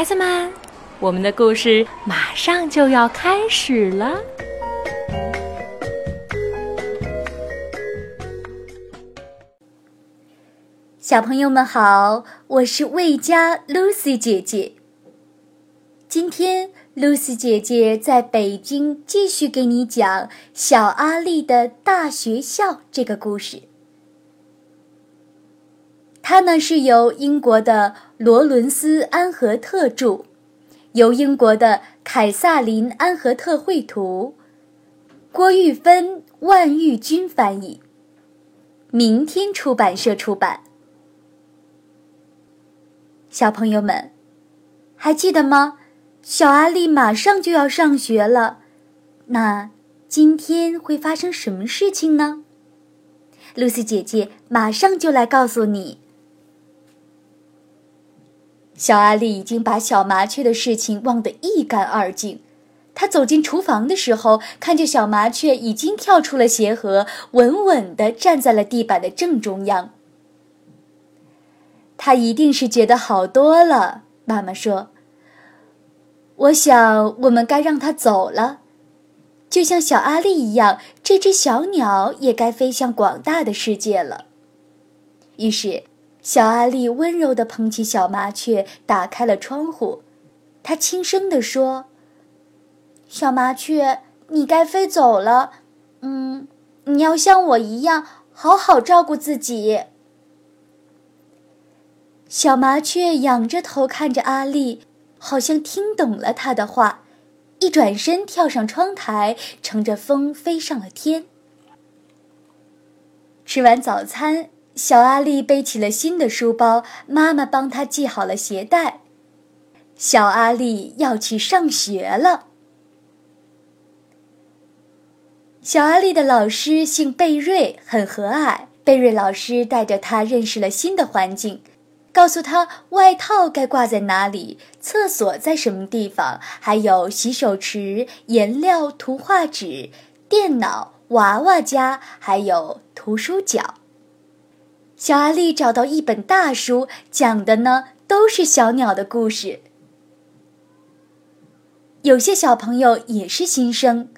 孩子们，我们的故事马上就要开始了。小朋友们好，我是魏佳 Lucy 姐姐。今天，Lucy 姐姐在北京继续给你讲《小阿力的大学校》这个故事。它呢是由英国的罗伦斯·安和特著，由英国的凯撒琳·安和特绘图，郭玉芬、万玉君翻译，明天出版社出版。小朋友们，还记得吗？小阿力马上就要上学了，那今天会发生什么事情呢？露丝姐姐马上就来告诉你。小阿力已经把小麻雀的事情忘得一干二净。他走进厨房的时候，看见小麻雀已经跳出了鞋盒，稳稳地站在了地板的正中央。他一定是觉得好多了。妈妈说。我想，我们该让它走了，就像小阿力一样，这只小鸟也该飞向广大的世界了。于是，小阿力温柔地捧起小麻雀，打开了窗户。他轻声地说：“小麻雀，你该飞走了。嗯，你要像我一样，好好照顾自己。”小麻雀仰着头看着阿力。好像听懂了他的话，一转身跳上窗台，乘着风飞上了天。吃完早餐，小阿力背起了新的书包，妈妈帮他系好了鞋带。小阿力要去上学了。小阿力的老师姓贝瑞，很和蔼。贝瑞老师带着他认识了新的环境。告诉他外套该挂在哪里，厕所在什么地方，还有洗手池、颜料、图画纸、电脑、娃娃家，还有图书角。小阿力找到一本大书，讲的呢都是小鸟的故事。有些小朋友也是新生。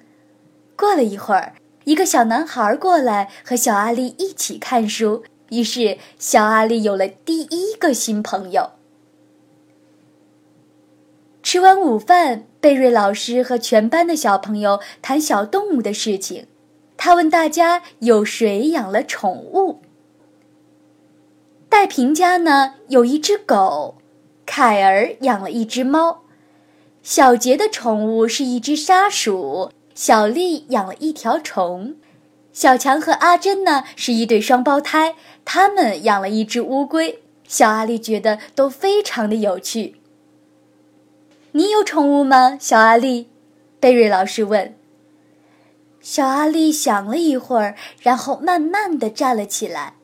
过了一会儿，一个小男孩过来和小阿力一起看书。于是，小阿力有了第一个新朋友。吃完午饭，贝瑞老师和全班的小朋友谈小动物的事情。他问大家有谁养了宠物。戴平家呢有一只狗，凯儿养了一只猫，小杰的宠物是一只沙鼠，小丽养了一条虫。小强和阿珍呢是一对双胞胎，他们养了一只乌龟。小阿力觉得都非常的有趣。你有宠物吗，小阿力？贝瑞老师问。小阿力想了一会儿，然后慢慢的站了起来。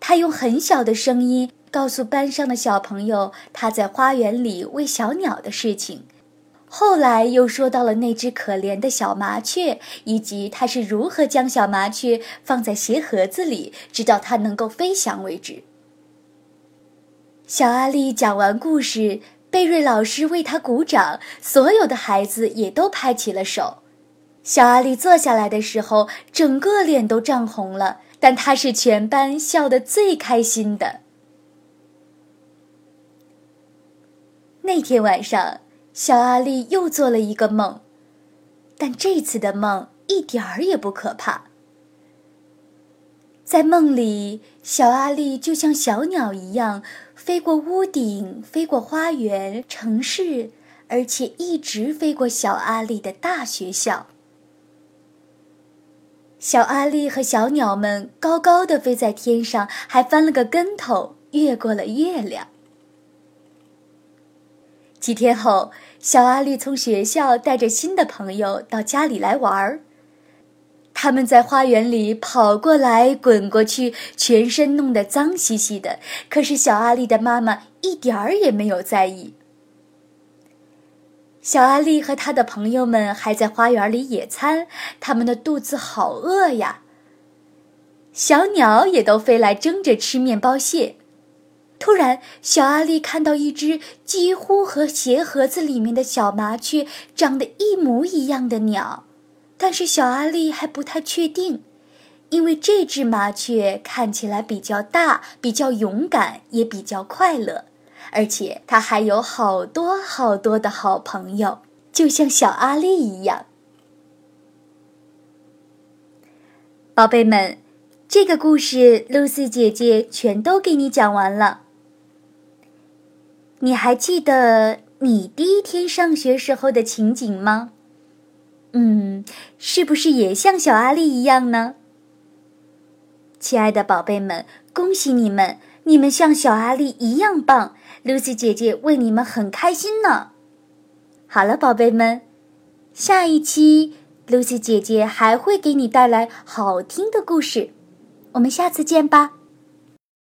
他用很小的声音告诉班上的小朋友他在花园里喂小鸟的事情。后来又说到了那只可怜的小麻雀，以及他是如何将小麻雀放在鞋盒子里，直到它能够飞翔为止。小阿力讲完故事，贝瑞老师为他鼓掌，所有的孩子也都拍起了手。小阿力坐下来的时候，整个脸都涨红了，但他是全班笑得最开心的。那天晚上。小阿力又做了一个梦，但这次的梦一点儿也不可怕。在梦里，小阿力就像小鸟一样，飞过屋顶，飞过花园、城市，而且一直飞过小阿力的大学校。小阿力和小鸟们高高的飞在天上，还翻了个跟头，越过了月亮。几天后，小阿力从学校带着新的朋友到家里来玩儿。他们在花园里跑过来滚过去，全身弄得脏兮兮的。可是小阿力的妈妈一点儿也没有在意。小阿力和他的朋友们还在花园里野餐，他们的肚子好饿呀。小鸟也都飞来争着吃面包屑。突然，小阿力看到一只几乎和鞋盒子里面的小麻雀长得一模一样的鸟，但是小阿力还不太确定，因为这只麻雀看起来比较大、比较勇敢，也比较快乐，而且他还有好多好多的好朋友，就像小阿力一样。宝贝们，这个故事露丝姐姐全都给你讲完了。你还记得你第一天上学时候的情景吗？嗯，是不是也像小阿力一样呢？亲爱的宝贝们，恭喜你们，你们像小阿力一样棒，露西姐姐为你们很开心呢。好了，宝贝们，下一期。露西姐姐还会给你带来好听的故事，我们下次见吧。